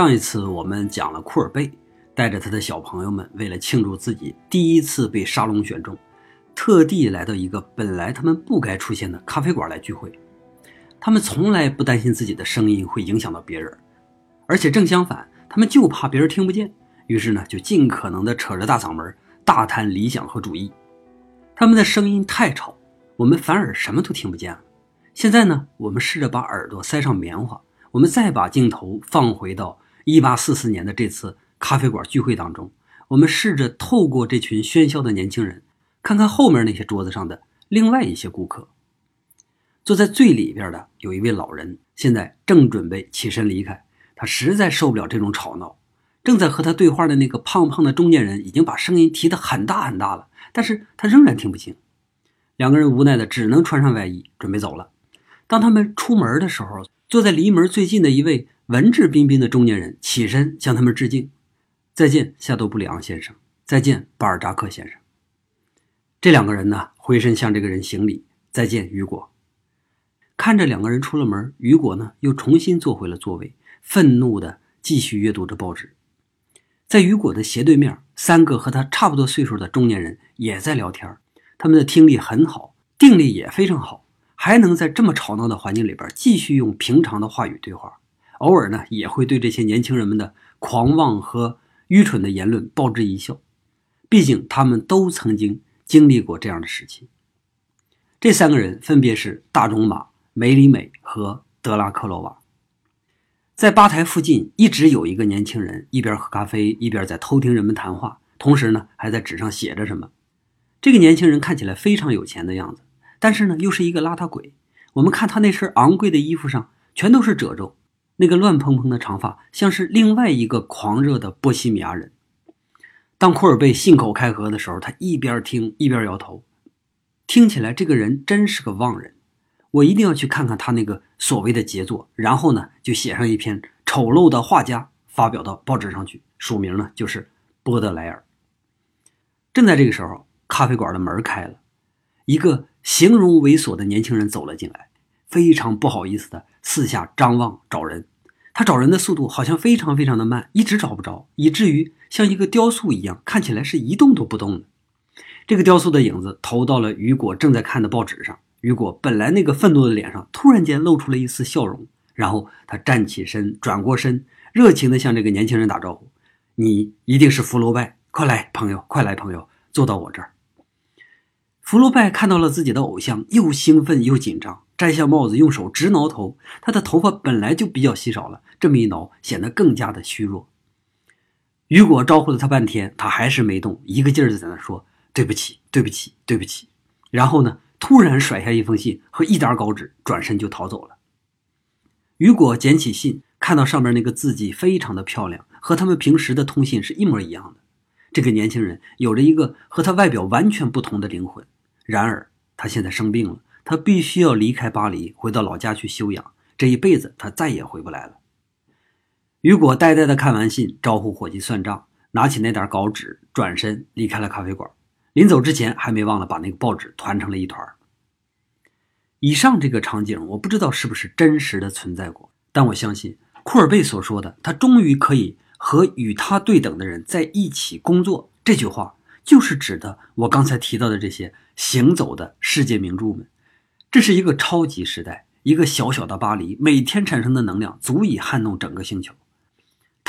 上一次我们讲了库尔贝带着他的小朋友们，为了庆祝自己第一次被沙龙选中，特地来到一个本来他们不该出现的咖啡馆来聚会。他们从来不担心自己的声音会影响到别人，而且正相反，他们就怕别人听不见，于是呢就尽可能的扯着大嗓门大谈理想和主义。他们的声音太吵，我们反而什么都听不见了。现在呢，我们试着把耳朵塞上棉花。我们再把镜头放回到1844年的这次咖啡馆聚会当中，我们试着透过这群喧嚣的年轻人，看看后面那些桌子上的另外一些顾客。坐在最里边的有一位老人，现在正准备起身离开，他实在受不了这种吵闹。正在和他对话的那个胖胖的中年人已经把声音提得很大很大了，但是他仍然听不清。两个人无奈的只能穿上外衣准备走了。当他们出门的时候，坐在离门最近的一位文质彬彬的中年人起身向他们致敬：“再见，夏多布里昂先生；再见，巴尔扎克先生。”这两个人呢，回身向这个人行礼：“再见，雨果。”看着两个人出了门，雨果呢又重新坐回了座位，愤怒的继续阅读着报纸。在雨果的斜对面，三个和他差不多岁数的中年人也在聊天，他们的听力很好，定力也非常好。还能在这么吵闹的环境里边继续用平常的话语对话，偶尔呢也会对这些年轻人们的狂妄和愚蠢的言论报之一笑。毕竟他们都曾经经历过这样的时期。这三个人分别是大仲马、梅里美和德拉克罗瓦。在吧台附近一直有一个年轻人，一边喝咖啡一边在偷听人们谈话，同时呢还在纸上写着什么。这个年轻人看起来非常有钱的样子。但是呢，又是一个邋遢鬼。我们看他那身昂贵的衣服上全都是褶皱，那个乱蓬蓬的长发像是另外一个狂热的波西米亚人。当库尔贝信口开河的时候，他一边听一边摇头，听起来这个人真是个妄人。我一定要去看看他那个所谓的杰作，然后呢，就写上一篇丑陋的画家发表到报纸上去，署名呢就是波德莱尔。正在这个时候，咖啡馆的门开了，一个。形容猥琐的年轻人走了进来，非常不好意思的四下张望找人。他找人的速度好像非常非常的慢，一直找不着，以至于像一个雕塑一样，看起来是一动都不动的。这个雕塑的影子投到了雨果正在看的报纸上。雨果本来那个愤怒的脸上突然间露出了一丝笑容，然后他站起身，转过身，热情地向这个年轻人打招呼：“你一定是福楼拜，快来，朋友，快来，朋友，坐到我这儿。”福楼拜看到了自己的偶像，又兴奋又紧张，摘下帽子，用手直挠头。他的头发本来就比较稀少了，这么一挠，显得更加的虚弱。雨果招呼了他半天，他还是没动，一个劲儿的在那说：“对不起，对不起，对不起。”然后呢，突然甩下一封信和一沓稿纸，转身就逃走了。雨果捡起信，看到上面那个字迹非常的漂亮，和他们平时的通信是一模一样的。这个年轻人有着一个和他外表完全不同的灵魂。然而，他现在生病了，他必须要离开巴黎，回到老家去休养。这一辈子，他再也回不来了。雨果呆呆地看完信，招呼伙计算账，拿起那点稿纸，转身离开了咖啡馆。临走之前，还没忘了把那个报纸团成了一团。以上这个场景，我不知道是不是真实的存在过，但我相信库尔贝所说的“他终于可以和与他对等的人在一起工作”这句话。就是指的我刚才提到的这些行走的世界名著们，这是一个超级时代，一个小小的巴黎，每天产生的能量足以撼动整个星球。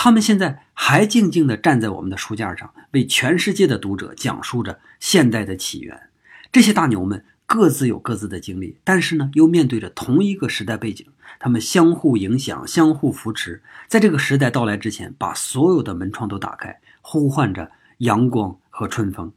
他们现在还静静地站在我们的书架上，为全世界的读者讲述着现代的起源。这些大牛们各自有各自的经历，但是呢，又面对着同一个时代背景，他们相互影响，相互扶持，在这个时代到来之前，把所有的门窗都打开，呼唤着阳光。和春风。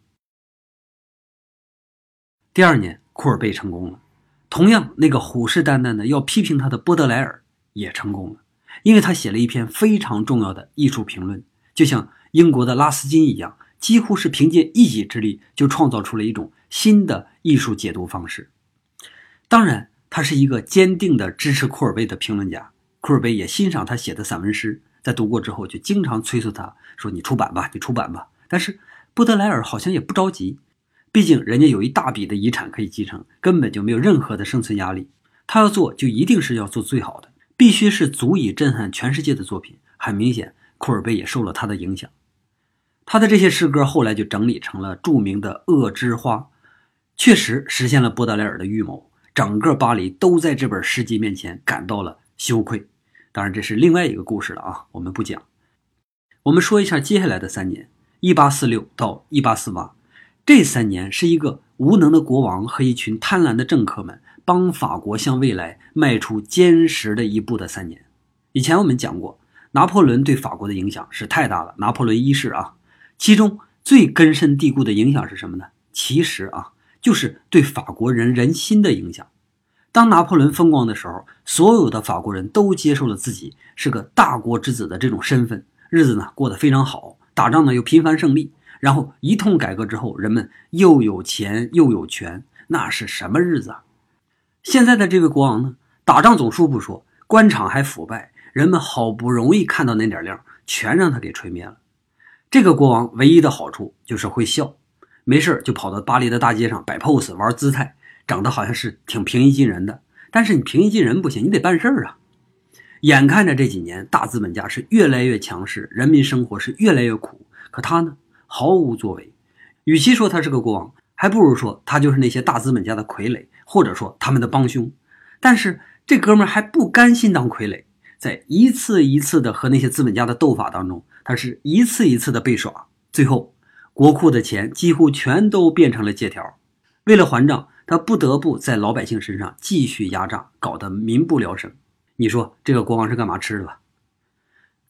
第二年，库尔贝成功了。同样，那个虎视眈眈的要批评他的波德莱尔也成功了，因为他写了一篇非常重要的艺术评论，就像英国的拉斯金一样，几乎是凭借一己之力就创造出了一种新的艺术解读方式。当然，他是一个坚定的支持库尔贝的评论家。库尔贝也欣赏他写的散文诗，在读过之后就经常催促他说：“你出版吧，你出版吧。”但是。布德莱尔好像也不着急，毕竟人家有一大笔的遗产可以继承，根本就没有任何的生存压力。他要做，就一定是要做最好的，必须是足以震撼全世界的作品，很明显，库尔贝也受了他的影响。他的这些诗歌后来就整理成了著名的《恶之花》，确实实现了波德莱尔的预谋。整个巴黎都在这本诗集面前感到了羞愧。当然，这是另外一个故事了啊，我们不讲。我们说一下接下来的三年：1846到1848。这三年是一个无能的国王和一群贪婪的政客们帮法国向未来迈出坚实的一步的三年。以前我们讲过，拿破仑对法国的影响是太大了。拿破仑一世啊，其中最根深蒂固的影响是什么呢？其实啊。就是对法国人人心的影响。当拿破仑风光的时候，所有的法国人都接受了自己是个大国之子的这种身份，日子呢过得非常好，打仗呢又频繁胜利。然后一通改革之后，人们又有钱又有权，那是什么日子啊？现在的这位国王呢，打仗总输不说，官场还腐败，人们好不容易看到那点亮，全让他给吹灭了。这个国王唯一的好处就是会笑。没事就跑到巴黎的大街上摆 pose 玩姿态，长得好像是挺平易近人的。但是你平易近人不行，你得办事儿啊。眼看着这几年大资本家是越来越强势，人民生活是越来越苦，可他呢毫无作为。与其说他是个国王，还不如说他就是那些大资本家的傀儡，或者说他们的帮凶。但是这哥们还不甘心当傀儡，在一次一次的和那些资本家的斗法当中，他是一次一次的被耍，最后。国库的钱几乎全都变成了借条，为了还账，他不得不在老百姓身上继续压榨，搞得民不聊生。你说这个国王是干嘛吃的吧？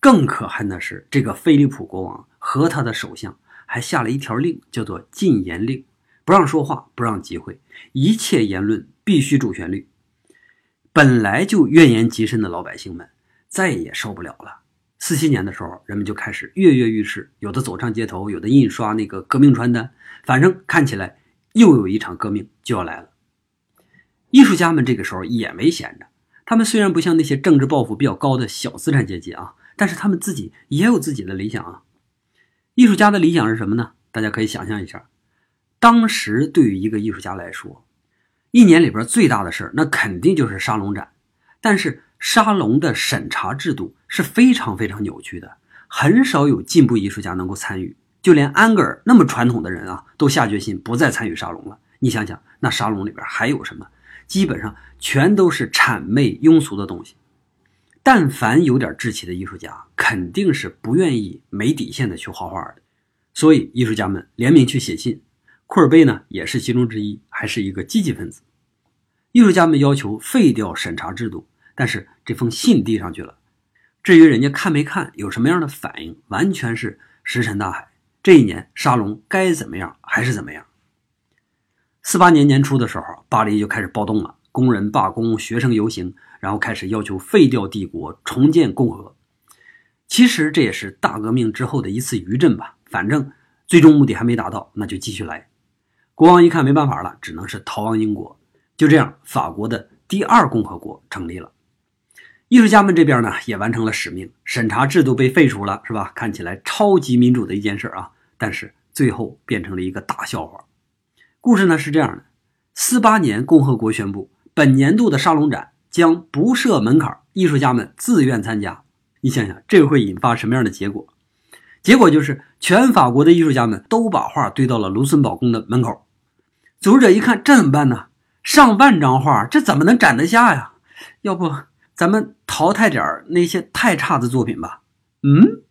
更可恨的是，这个菲利普国王和他的首相还下了一条令，叫做禁言令，不让说话，不让集会，一切言论必须主旋律。本来就怨言极深的老百姓们再也受不了了。四七年的时候，人们就开始跃跃欲试，有的走上街头，有的印刷那个革命传单，反正看起来又有一场革命就要来了。艺术家们这个时候也没闲着，他们虽然不像那些政治抱负比较高的小资产阶级啊，但是他们自己也有自己的理想啊。艺术家的理想是什么呢？大家可以想象一下，当时对于一个艺术家来说，一年里边最大的事儿，那肯定就是沙龙展，但是。沙龙的审查制度是非常非常扭曲的，很少有进步艺术家能够参与。就连安格尔那么传统的人啊，都下决心不再参与沙龙了。你想想，那沙龙里边还有什么？基本上全都是谄媚庸俗的东西。但凡有点志气的艺术家，肯定是不愿意没底线的去画画的。所以，艺术家们联名去写信，库尔贝呢也是其中之一，还是一个积极分子。艺术家们要求废掉审查制度。但是这封信递上去了，至于人家看没看，有什么样的反应，完全是石沉大海。这一年沙龙该怎么样还是怎么样。四八年年初的时候，巴黎就开始暴动了，工人罢工，学生游行，然后开始要求废掉帝国，重建共和。其实这也是大革命之后的一次余震吧。反正最终目的还没达到，那就继续来。国王一看没办法了，只能是逃亡英国。就这样，法国的第二共和国成立了。艺术家们这边呢也完成了使命，审查制度被废除了，是吧？看起来超级民主的一件事啊，但是最后变成了一个大笑话。故事呢是这样的：四八年，共和国宣布本年度的沙龙展将不设门槛，艺术家们自愿参加。你想想，这会引发什么样的结果？结果就是全法国的艺术家们都把画堆到了卢森堡宫的门口。组织者一看，这怎么办呢？上万张画，这怎么能展得下呀？要不？咱们淘汰点那些太差的作品吧。嗯，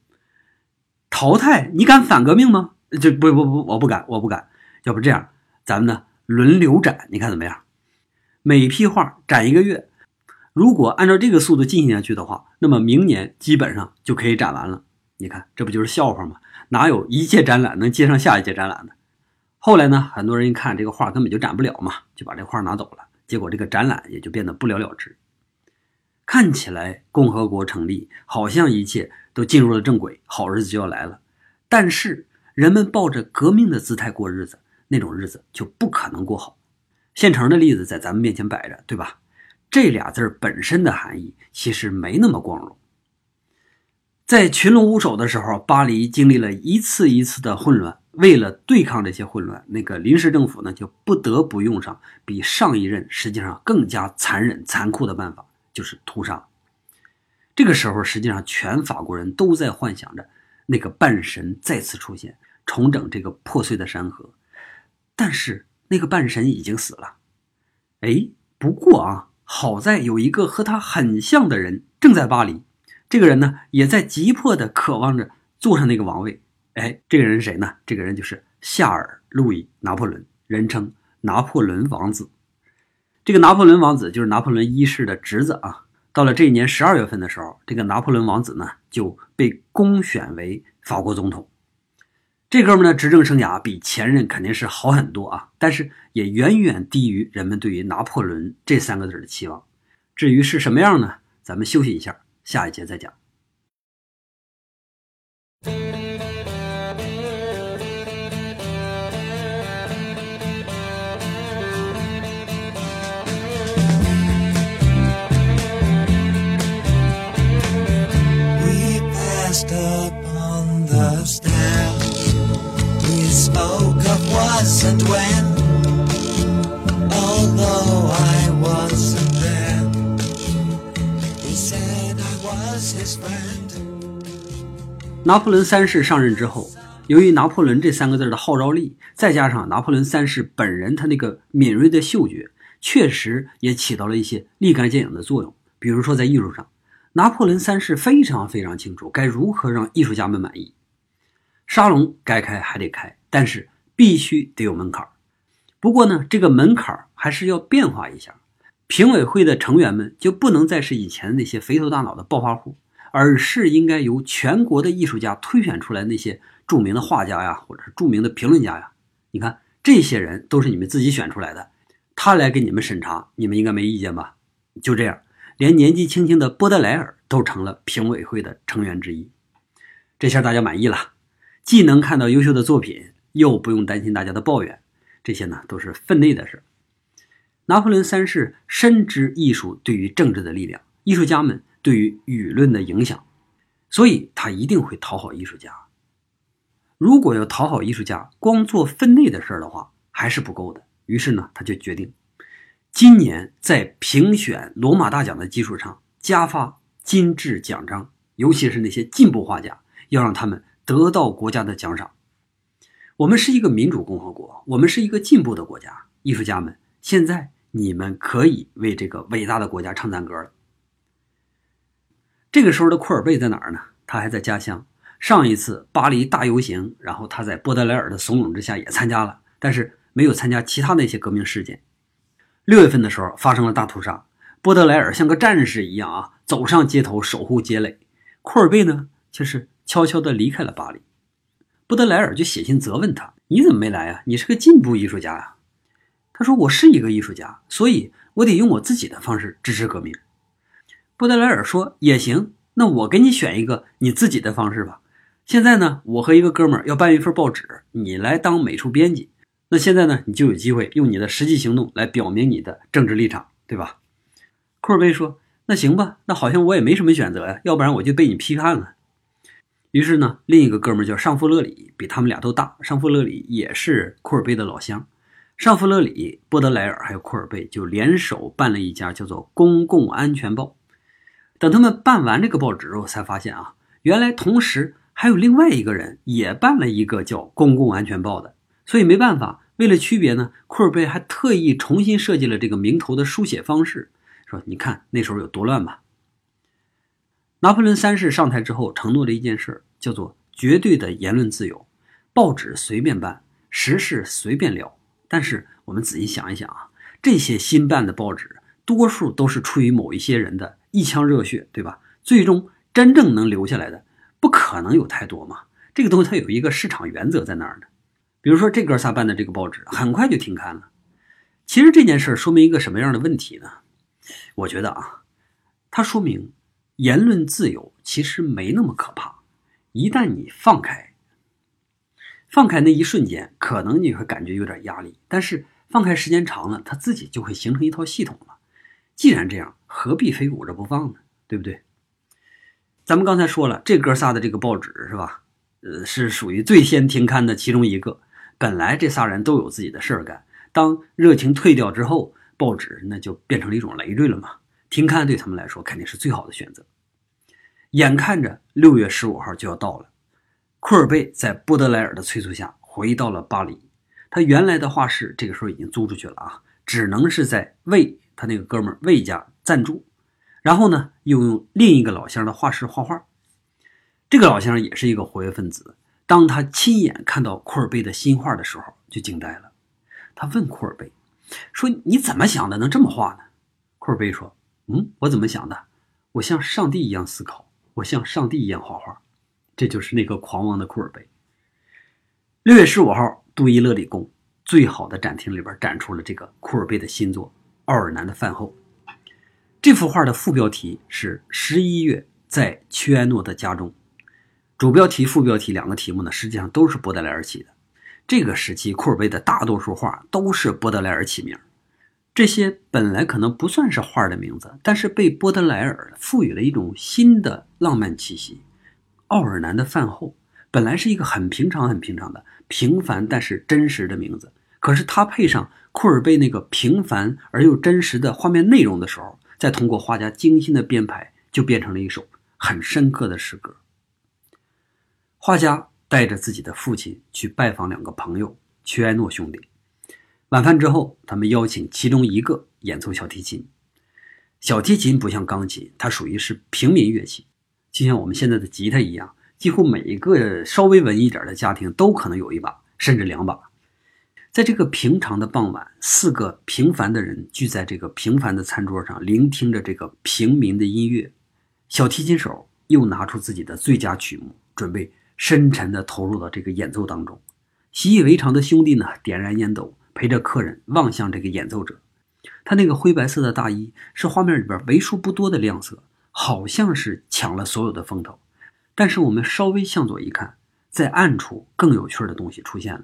淘汰？你敢反革命吗？这不不不，我不敢，我不敢。要不这样，咱们呢轮流展，你看怎么样？每批画展一个月，如果按照这个速度进行下去的话，那么明年基本上就可以展完了。你看，这不就是笑话吗？哪有一届展览能接上下一届展览的？后来呢，很多人一看这个画根本就展不了嘛，就把这画拿走了，结果这个展览也就变得不了了之。看起来共和国成立，好像一切都进入了正轨，好日子就要来了。但是人们抱着革命的姿态过日子，那种日子就不可能过好。现成的例子在咱们面前摆着，对吧？这俩字本身的含义其实没那么光荣。在群龙无首的时候，巴黎经历了一次一次的混乱。为了对抗这些混乱，那个临时政府呢，就不得不用上比上一任实际上更加残忍残酷的办法。就是屠杀，这个时候，实际上全法国人都在幻想着那个半神再次出现，重整这个破碎的山河。但是那个半神已经死了。哎，不过啊，好在有一个和他很像的人正在巴黎，这个人呢，也在急迫的渴望着坐上那个王位。哎，这个人是谁呢？这个人就是夏尔·路易·拿破仑，人称拿破仑王子。这个拿破仑王子就是拿破仑一世的侄子啊。到了这一年十二月份的时候，这个拿破仑王子呢就被公选为法国总统。这哥们的执政生涯比前任肯定是好很多啊，但是也远远低于人们对于拿破仑这三个字的期望。至于是什么样呢？咱们休息一下，下一节再讲。拿破仑三世上任之后，由于拿破仑这三个字的号召力，再加上拿破仑三世本人他那个敏锐的嗅觉，确实也起到了一些立竿见影的作用。比如说在艺术上，拿破仑三世非常非常清楚该如何让艺术家们满意。沙龙该开还得开，但是必须得有门槛不过呢，这个门槛还是要变化一下。评委会的成员们就不能再是以前那些肥头大脑的暴发户。而是应该由全国的艺术家推选出来那些著名的画家呀，或者是著名的评论家呀。你看，这些人都是你们自己选出来的，他来给你们审查，你们应该没意见吧？就这样，连年纪轻轻的波德莱尔都成了评委会的成员之一。这下大家满意了，既能看到优秀的作品，又不用担心大家的抱怨，这些呢都是分内的事。拿破仑三世深知艺术对于政治的力量，艺术家们。对于舆论的影响，所以他一定会讨好艺术家。如果要讨好艺术家，光做分内的事儿的话，还是不够的。于是呢，他就决定，今年在评选罗马大奖的基础上，加发金质奖章，尤其是那些进步画家，要让他们得到国家的奖赏。我们是一个民主共和国，我们是一个进步的国家。艺术家们，现在你们可以为这个伟大的国家唱赞歌了。这个时候的库尔贝在哪儿呢？他还在家乡。上一次巴黎大游行，然后他在波德莱尔的怂恿之下也参加了，但是没有参加其他那些革命事件。六月份的时候发生了大屠杀，波德莱尔像个战士一样啊，走上街头守护街垒。库尔贝呢，却是悄悄地离开了巴黎。波德莱尔就写信责问他：“你怎么没来啊？你是个进步艺术家呀。”他说：“我是一个艺术家，所以我得用我自己的方式支持革命。”布德莱尔说：“也行，那我给你选一个你自己的方式吧。现在呢，我和一个哥们儿要办一份报纸，你来当美术编辑。那现在呢，你就有机会用你的实际行动来表明你的政治立场，对吧？”库尔贝说：“那行吧，那好像我也没什么选择呀，要不然我就被你批判了。”于是呢，另一个哥们儿叫尚夫勒里，比他们俩都大。尚夫勒里也是库尔贝的老乡。尚夫勒里、波德莱尔还有库尔贝就联手办了一家叫做《公共安全报》。等他们办完这个报纸之后，才发现啊，原来同时还有另外一个人也办了一个叫《公共安全报》的。所以没办法，为了区别呢，库尔贝还特意重新设计了这个名头的书写方式。说你看那时候有多乱吧。拿破仑三世上台之后承诺了一件事，叫做绝对的言论自由，报纸随便办，时事随便聊。但是我们仔细想一想啊，这些新办的报纸，多数都是出于某一些人的。一腔热血，对吧？最终真正能留下来的，不可能有太多嘛。这个东西它有一个市场原则在那儿的。比如说这哥仨办的这个报纸，很快就停刊了。其实这件事说明一个什么样的问题呢？我觉得啊，它说明言论自由其实没那么可怕。一旦你放开，放开那一瞬间，可能你会感觉有点压力，但是放开时间长了，它自己就会形成一套系统了。既然这样，何必非捂着不放呢？对不对？咱们刚才说了，这哥仨的这个报纸是吧？呃，是属于最先停刊的其中一个。本来这仨人都有自己的事儿干，当热情退掉之后，报纸那就变成了一种累赘了嘛。停刊对他们来说肯定是最好的选择。眼看着六月十五号就要到了，库尔贝在波德莱尔的催促下回到了巴黎。他原来的画室这个时候已经租出去了啊，只能是在为他那个哥们儿魏家赞助。然后呢，又用另一个老乡的画室画画。这个老乡也是一个活跃分子。当他亲眼看到库尔贝的新画的时候，就惊呆了。他问库尔贝说：“你怎么想的？能这么画呢？”库尔贝说：“嗯，我怎么想的？我像上帝一样思考，我像上帝一样画画。”这就是那个狂妄的库尔贝。六月十五号，杜伊勒里宫最好的展厅里边展出了这个库尔贝的新作《奥尔南的饭后》。这幅画的副标题是“十一月在屈埃诺的家中”。主标题、副标题两个题目呢，实际上都是波德莱尔起的。这个时期，库尔贝的大多数画都是波德莱尔起名。这些本来可能不算是画的名字，但是被波德莱尔赋予了一种新的浪漫气息。奥尔南的饭后本来是一个很平常、很平常的平凡但是真实的名字，可是它配上库尔贝那个平凡而又真实的画面内容的时候，再通过画家精心的编排，就变成了一首很深刻的诗歌。画家带着自己的父亲去拜访两个朋友屈埃诺兄弟。晚饭之后，他们邀请其中一个演奏小提琴。小提琴不像钢琴，它属于是平民乐器，就像我们现在的吉他一样，几乎每一个稍微文艺点的家庭都可能有一把，甚至两把。在这个平常的傍晚，四个平凡的人聚在这个平凡的餐桌上，聆听着这个平民的音乐。小提琴手又拿出自己的最佳曲目，准备。深沉地投入到这个演奏当中，习以为常的兄弟呢，点燃烟斗，陪着客人望向这个演奏者。他那个灰白色的大衣是画面里边为数不多的亮色，好像是抢了所有的风头。但是我们稍微向左一看，在暗处更有趣的东西出现了。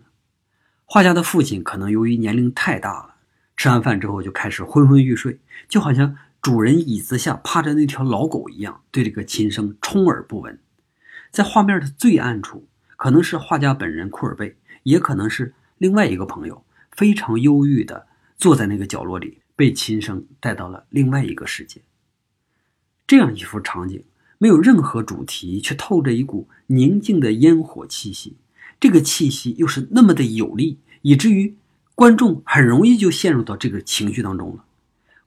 画家的父亲可能由于年龄太大了，吃完饭之后就开始昏昏欲睡，就好像主人椅子下趴着那条老狗一样，对这个琴声充耳不闻。在画面的最暗处，可能是画家本人库尔贝，也可能是另外一个朋友，非常忧郁地坐在那个角落里，被琴声带到了另外一个世界。这样一幅场景，没有任何主题，却透着一股宁静的烟火气息。这个气息又是那么的有力，以至于观众很容易就陷入到这个情绪当中了。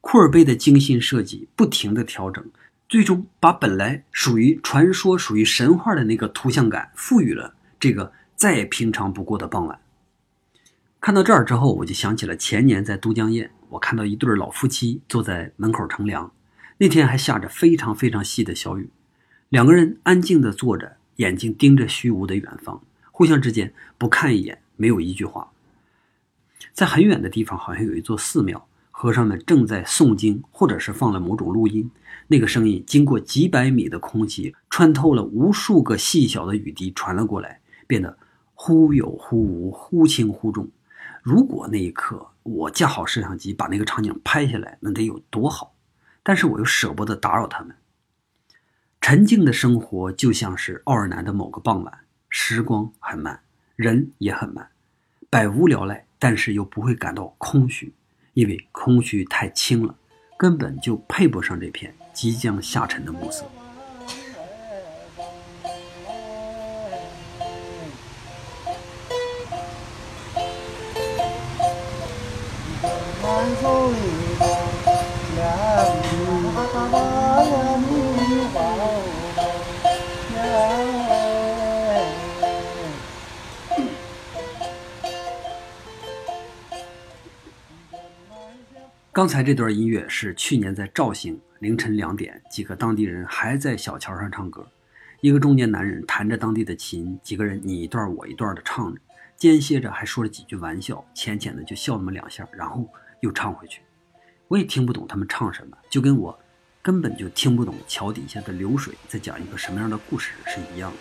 库尔贝的精心设计，不停地调整。最终把本来属于传说、属于神话的那个图像感赋予了这个再平常不过的傍晚。看到这儿之后，我就想起了前年在都江堰，我看到一对老夫妻坐在门口乘凉，那天还下着非常非常细的小雨，两个人安静地坐着，眼睛盯着虚无的远方，互相之间不看一眼，没有一句话。在很远的地方，好像有一座寺庙。和尚们正在诵经，或者是放了某种录音。那个声音经过几百米的空气，穿透了无数个细小的雨滴，传了过来，变得忽有忽无，忽轻忽重。如果那一刻我架好摄像机，把那个场景拍下来，那得有多好！但是我又舍不得打扰他们。沉静的生活就像是奥尔南的某个傍晚，时光很慢，人也很慢，百无聊赖，但是又不会感到空虚。因为空虚太轻了，根本就配不上这片即将下沉的暮色。刚才这段音乐是去年在绍兴凌晨两点几个当地人还在小桥上唱歌。一个中年男人弹着当地的琴几个人你一段我一段的唱着间歇着还说了几句玩笑浅浅的就笑那么两下然后又唱回去。我也听不懂他们唱什么就跟我根本就听不懂桥底下的流水在讲一个什么样的故事是一样的。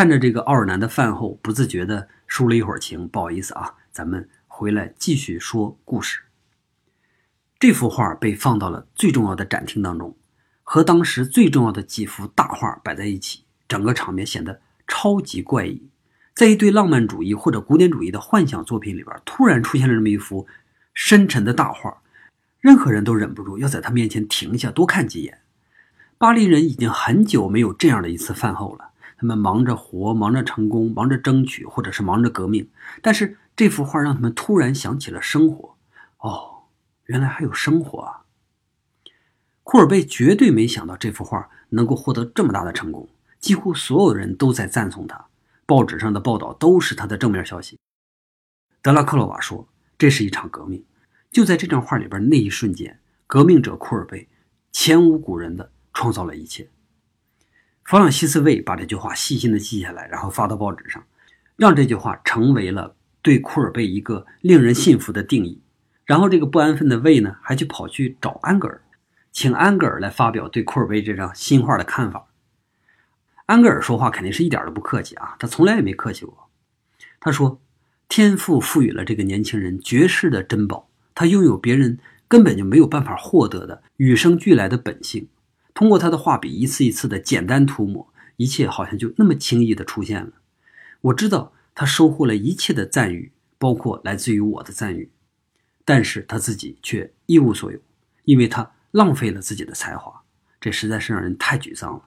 看着这个奥尔南的饭后，不自觉地抒了一会儿情。不好意思啊，咱们回来继续说故事。这幅画被放到了最重要的展厅当中，和当时最重要的几幅大画摆在一起，整个场面显得超级怪异。在一堆浪漫主义或者古典主义的幻想作品里边，突然出现了这么一幅深沉的大画，任何人都忍不住要在他面前停下多看几眼。巴黎人已经很久没有这样的一次饭后了。他们忙着活，忙着成功，忙着争取，或者是忙着革命。但是这幅画让他们突然想起了生活。哦，原来还有生活啊！库尔贝绝对没想到这幅画能够获得这么大的成功，几乎所有人都在赞颂他，报纸上的报道都是他的正面消息。德拉克洛瓦说：“这是一场革命。”就在这张画里边那一瞬间，革命者库尔贝前无古人的创造了一切。弗朗西斯·魏把这句话细心的记下来，然后发到报纸上，让这句话成为了对库尔贝一个令人信服的定义。然后这个不安分的魏呢，还去跑去找安格尔，请安格尔来发表对库尔贝这张新画的看法。安格尔说话肯定是一点都不客气啊，他从来也没客气过。他说：“天赋赋予了这个年轻人绝世的珍宝，他拥有别人根本就没有办法获得的与生俱来的本性。”通过他的画笔一次一次的简单涂抹，一切好像就那么轻易的出现了。我知道他收获了一切的赞誉，包括来自于我的赞誉，但是他自己却一无所有，因为他浪费了自己的才华，这实在是让人太沮丧了。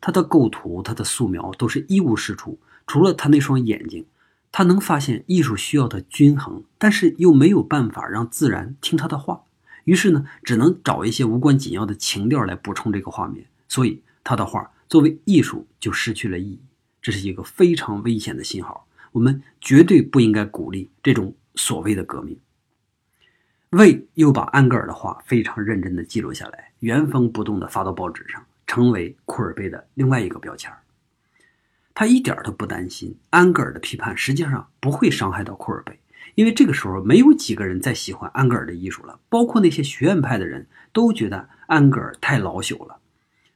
他的构图、他的素描都是一无是处，除了他那双眼睛，他能发现艺术需要的均衡，但是又没有办法让自然听他的话。于是呢，只能找一些无关紧要的情调来补充这个画面，所以他的画作为艺术就失去了意义。这是一个非常危险的信号，我们绝对不应该鼓励这种所谓的革命。魏又把安格尔的话非常认真地记录下来，原封不动地发到报纸上，成为库尔贝的另外一个标签。他一点都不担心安格尔的批判，实际上不会伤害到库尔贝。因为这个时候没有几个人再喜欢安格尔的艺术了，包括那些学院派的人都觉得安格尔太老朽了。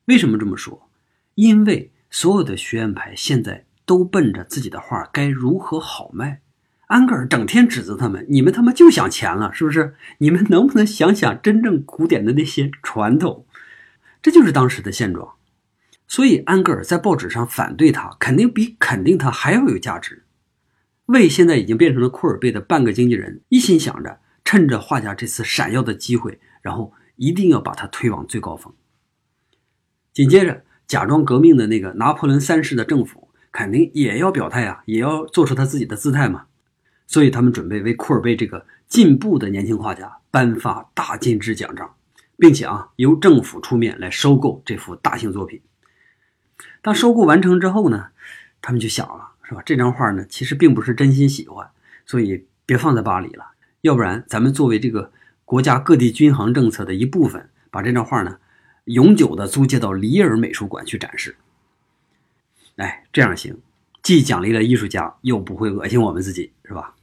为什么这么说？因为所有的学院派现在都奔着自己的画该如何好卖。安格尔整天指责他们：“你们他妈就想钱了，是不是？你们能不能想想真正古典的那些传统？”这就是当时的现状。所以安格尔在报纸上反对他，肯定比肯定他还要有价值。魏现在已经变成了库尔贝的半个经纪人，一心想着趁着画家这次闪耀的机会，然后一定要把他推往最高峰。紧接着，假装革命的那个拿破仑三世的政府肯定也要表态啊，也要做出他自己的姿态嘛。所以他们准备为库尔贝这个进步的年轻画家颁发大金质奖章，并且啊，由政府出面来收购这幅大型作品。当收购完成之后呢，他们就想了。是吧？这张画呢，其实并不是真心喜欢，所以别放在巴黎了。要不然，咱们作为这个国家各地均衡政策的一部分，把这张画呢，永久的租借到里尔美术馆去展示。哎，这样行，既奖励了艺术家，又不会恶心我们自己，是吧？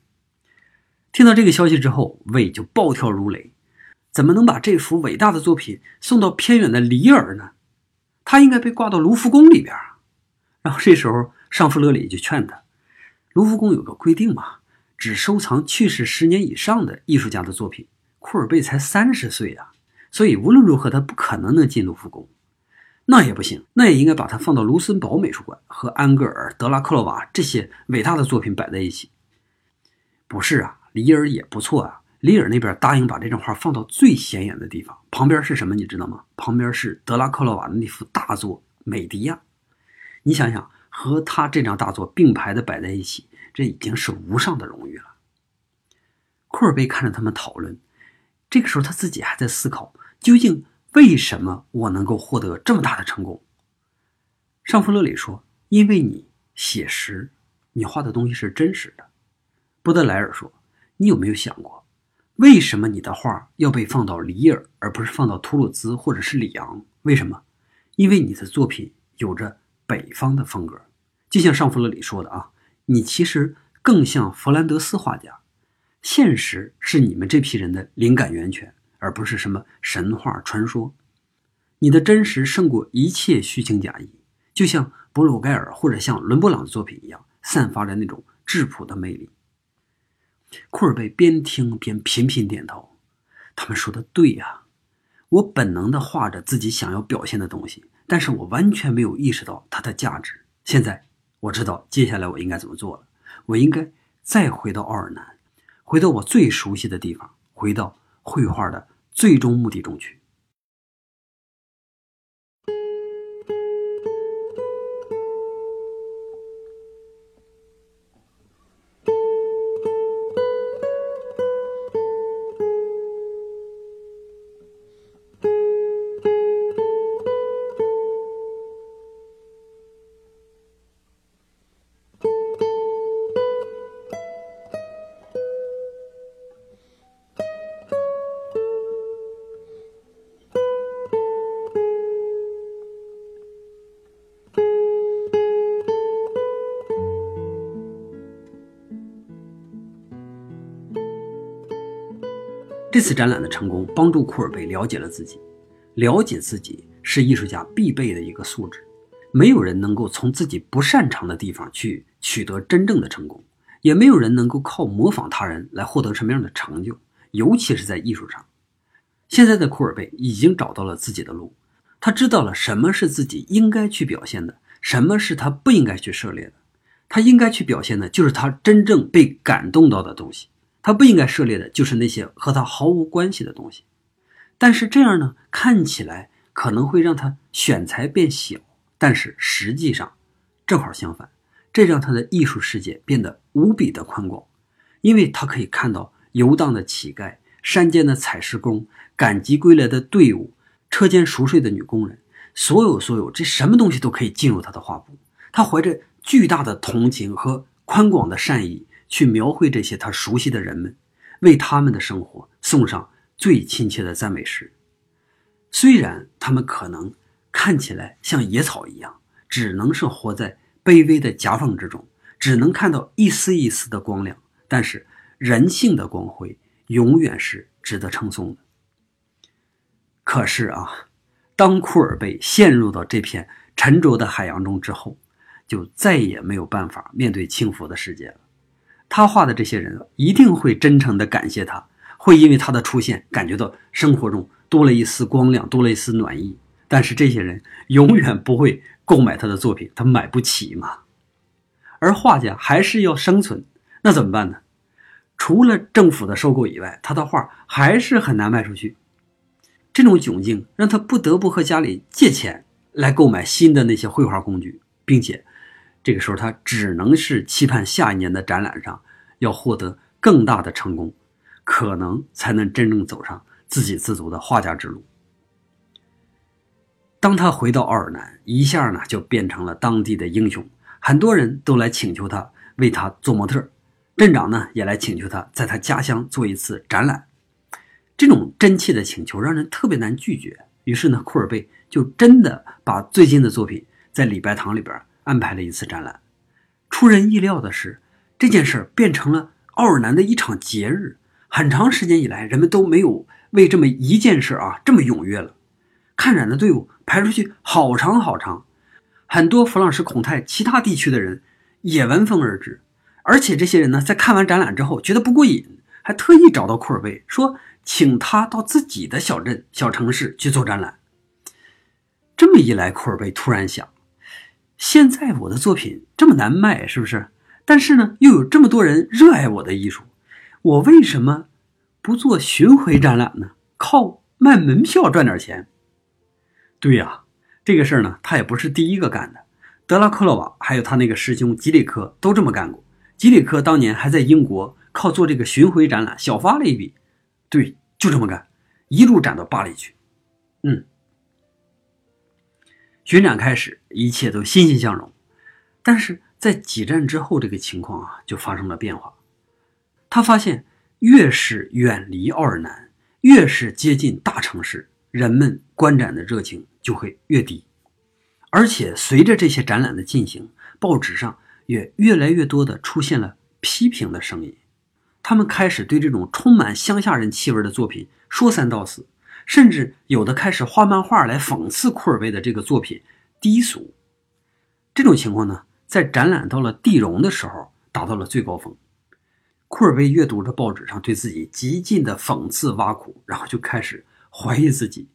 听到这个消息之后，魏就暴跳如雷：怎么能把这幅伟大的作品送到偏远的里尔呢？他应该被挂到卢浮宫里边啊。然后这时候。尚夫勒里就劝他，卢浮宫有个规定嘛，只收藏去世十年以上的艺术家的作品。库尔贝才三十岁啊，所以无论如何他不可能能进卢浮宫。那也不行，那也应该把他放到卢森堡美术馆和安格尔、德拉克洛瓦这些伟大的作品摆在一起。不是啊，里尔也不错啊。里尔那边答应把这张画放到最显眼的地方，旁边是什么你知道吗？旁边是德拉克洛瓦的那幅大作《美迪亚》。你想想。和他这张大作并排的摆在一起，这已经是无上的荣誉了。库尔贝看着他们讨论，这个时候他自己还在思考，究竟为什么我能够获得这么大的成功？尚弗勒里说：“因为你写实，你画的东西是真实的。”波德莱尔说：“你有没有想过，为什么你的画要被放到里尔，而不是放到图鲁兹或者是里昂？为什么？因为你的作品有着。”北方的风格，就像尚弗勒里说的啊，你其实更像弗兰德斯画家。现实是你们这批人的灵感源泉，而不是什么神话传说。你的真实胜过一切虚情假意，就像布鲁盖尔或者像伦勃朗的作品一样，散发着那种质朴的魅力。库尔贝边听边频频点头，他们说的对呀，我本能的画着自己想要表现的东西，但是我完全没有意识到它的价值。现在我知道接下来我应该怎么做了，我应该再回到奥尔南，回到我最熟悉的地方，回到绘画的最终目的中去。这次展览的成功，帮助库尔贝了解了自己。了解自己是艺术家必备的一个素质。没有人能够从自己不擅长的地方去取得真正的成功，也没有人能够靠模仿他人来获得什么样的成就，尤其是在艺术上。现在的库尔贝已经找到了自己的路，他知道了什么是自己应该去表现的，什么是他不应该去涉猎的。他应该去表现的，就是他真正被感动到的东西。他不应该涉猎的就是那些和他毫无关系的东西，但是这样呢，看起来可能会让他选材变小，但是实际上正好相反，这让他的艺术世界变得无比的宽广，因为他可以看到游荡的乞丐、山间的采石工、赶集归来的队伍、车间熟睡的女工人，所有所有这什么东西都可以进入他的画布。他怀着巨大的同情和宽广的善意。去描绘这些他熟悉的人们，为他们的生活送上最亲切的赞美诗。虽然他们可能看起来像野草一样，只能是活在卑微的夹缝之中，只能看到一丝一丝的光亮，但是人性的光辉永远是值得称颂的。可是啊，当库尔贝陷入到这片沉着的海洋中之后，就再也没有办法面对轻浮的世界了。他画的这些人一定会真诚地感谢他，会因为他的出现感觉到生活中多了一丝光亮，多了一丝暖意。但是这些人永远不会购买他的作品，他买不起嘛。而画家还是要生存，那怎么办呢？除了政府的收购以外，他的画还是很难卖出去。这种窘境让他不得不和家里借钱来购买新的那些绘画工具，并且。这个时候，他只能是期盼下一年的展览上要获得更大的成功，可能才能真正走上自给自足的画家之路。当他回到奥尔南，一下呢就变成了当地的英雄，很多人都来请求他为他做模特，镇长呢也来请求他在他家乡做一次展览。这种真切的请求让人特别难拒绝，于是呢，库尔贝就真的把最近的作品在礼拜堂里边。安排了一次展览，出人意料的是，这件事变成了奥尔南的一场节日。很长时间以来，人们都没有为这么一件事啊这么踊跃了。看展的队伍排出去好长好长，很多弗朗什孔泰其他地区的人也闻风而至。而且这些人呢，在看完展览之后觉得不过瘾，还特意找到库尔贝，说请他到自己的小镇、小城市去做展览。这么一来，库尔贝突然想。现在我的作品这么难卖，是不是？但是呢，又有这么多人热爱我的艺术，我为什么不做巡回展览呢？靠卖门票赚点钱？对呀，这个事儿呢，他也不是第一个干的。德拉克洛瓦还有他那个师兄吉里科都这么干过。吉里科当年还在英国靠做这个巡回展览小发了一笔。对，就这么干，一路展到巴黎去。嗯。巡展开始，一切都欣欣向荣，但是在几站之后，这个情况啊就发生了变化。他发现，越是远离奥尔南，越是接近大城市，人们观展的热情就会越低。而且随着这些展览的进行，报纸上也越来越多的出现了批评的声音，他们开始对这种充满乡下人气味的作品说三道四。甚至有的开始画漫画来讽刺库尔贝的这个作品低俗。这种情况呢，在展览到了地荣的时候达到了最高峰。库尔贝阅读着报纸上对自己极尽的讽刺挖苦，然后就开始怀疑自己。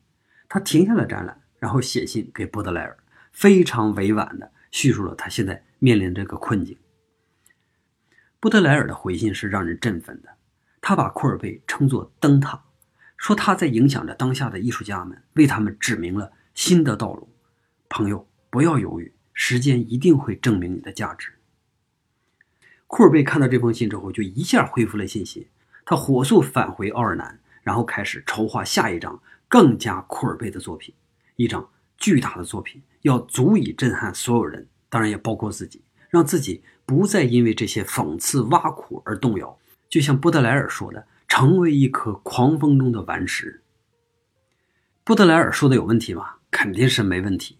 他停下了展览，然后写信给波德莱尔，非常委婉地叙述了他现在面临这个困境。波德莱尔的回信是让人振奋的，他把库尔贝称作灯塔，说他在影响着当下的艺术家们，为他们指明了新的道路。朋友，不要犹豫，时间一定会证明你的价值。库尔贝看到这封信之后，就一下恢复了信心，他火速返回奥尔南，然后开始筹划下一张。更加库尔贝的作品，一张巨大的作品，要足以震撼所有人，当然也包括自己，让自己不再因为这些讽刺挖苦而动摇。就像波德莱尔说的：“成为一颗狂风中的顽石。”布德莱尔说的有问题吗？肯定是没问题。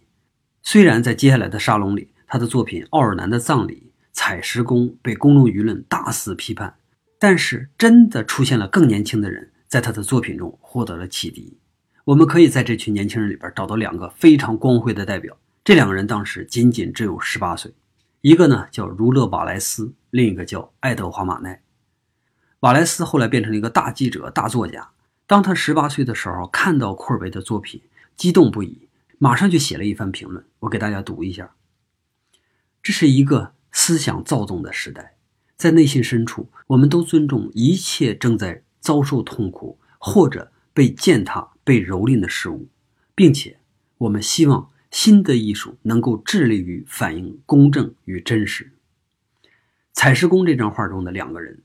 虽然在接下来的沙龙里，他的作品《奥尔南的葬礼》《采石工》被公众舆论大肆批判，但是真的出现了更年轻的人，在他的作品中获得了启迪。我们可以在这群年轻人里边找到两个非常光辉的代表。这两个人当时仅仅只有十八岁，一个呢叫儒勒·瓦莱斯，另一个叫爱德华·马奈。瓦莱斯后来变成了一个大记者、大作家。当他十八岁的时候，看到库尔维的作品，激动不已，马上就写了一番评论。我给大家读一下：这是一个思想躁动的时代，在内心深处，我们都尊重一切正在遭受痛苦或者被践踏。被蹂躏的事物，并且我们希望新的艺术能够致力于反映公正与真实。采石工这张画中的两个人，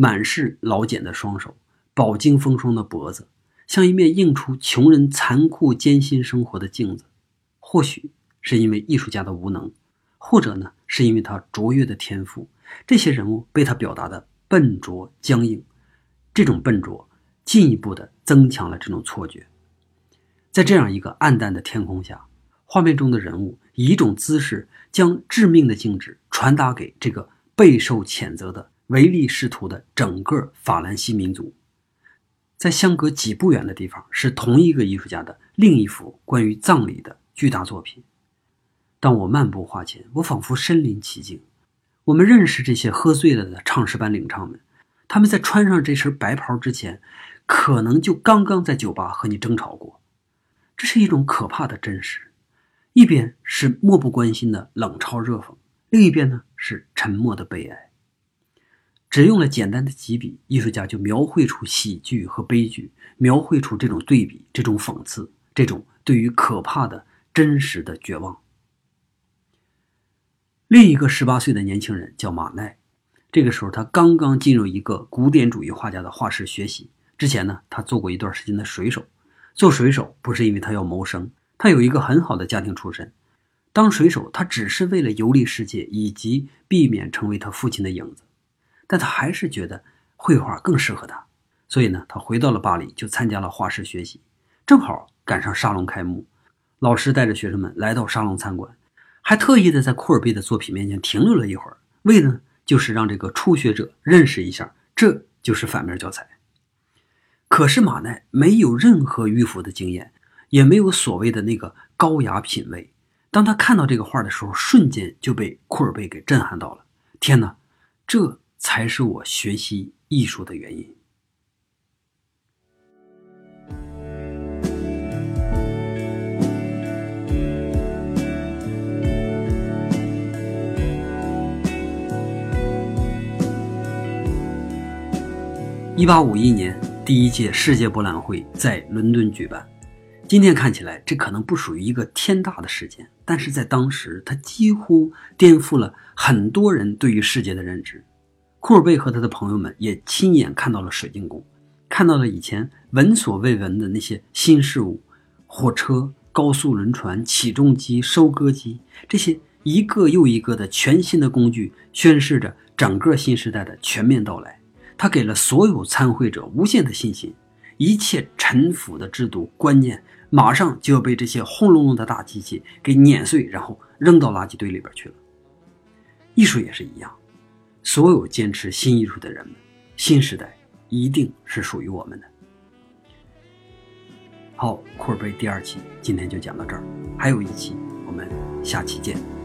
满是老茧的双手，饱经风霜的脖子，像一面映出穷人残酷艰辛生活的镜子。或许是因为艺术家的无能，或者呢是因为他卓越的天赋，这些人物被他表达的笨拙僵硬。这种笨拙进一步的增强了这种错觉。在这样一个暗淡的天空下，画面中的人物以一种姿势将致命的静止传达给这个备受谴责的唯利是图的整个法兰西民族。在相隔几步远的地方，是同一个艺术家的另一幅关于葬礼的巨大作品。当我漫步画前，我仿佛身临其境。我们认识这些喝醉了的唱诗班领唱们，他们在穿上这身白袍之前，可能就刚刚在酒吧和你争吵过。这是一种可怕的真实，一边是漠不关心的冷嘲热讽，另一边呢是沉默的悲哀。只用了简单的几笔，艺术家就描绘出喜剧和悲剧，描绘出这种对比、这种讽刺、这种对于可怕的真实的绝望。另一个十八岁的年轻人叫马奈，这个时候他刚刚进入一个古典主义画家的画室学习，之前呢他做过一段时间的水手。做水手不是因为他要谋生，他有一个很好的家庭出身。当水手，他只是为了游历世界以及避免成为他父亲的影子。但他还是觉得绘画更适合他，所以呢，他回到了巴黎，就参加了画室学习。正好赶上沙龙开幕，老师带着学生们来到沙龙参观，还特意的在库尔贝的作品面前停留了一会儿，为的就是让这个初学者认识一下，这就是反面教材。可是马奈没有任何迂腐的经验，也没有所谓的那个高雅品味。当他看到这个画的时候，瞬间就被库尔贝给震撼到了。天哪，这才是我学习艺术的原因。一八五一年。第一届世界博览会在伦敦举办。今天看起来，这可能不属于一个天大的事件，但是在当时，它几乎颠覆了很多人对于世界的认知。库尔贝和他的朋友们也亲眼看到了水晶宫，看到了以前闻所未闻的那些新事物：火车、高速轮船、起重机、收割机，这些一个又一个的全新的工具，宣示着整个新时代的全面到来。他给了所有参会者无限的信心，一切陈腐的制度观念马上就要被这些轰隆隆的大机器给碾碎，然后扔到垃圾堆里边去了。艺术也是一样，所有坚持新艺术的人们，新时代一定是属于我们的。好，库尔贝第二期今天就讲到这儿，还有一期，我们下期见。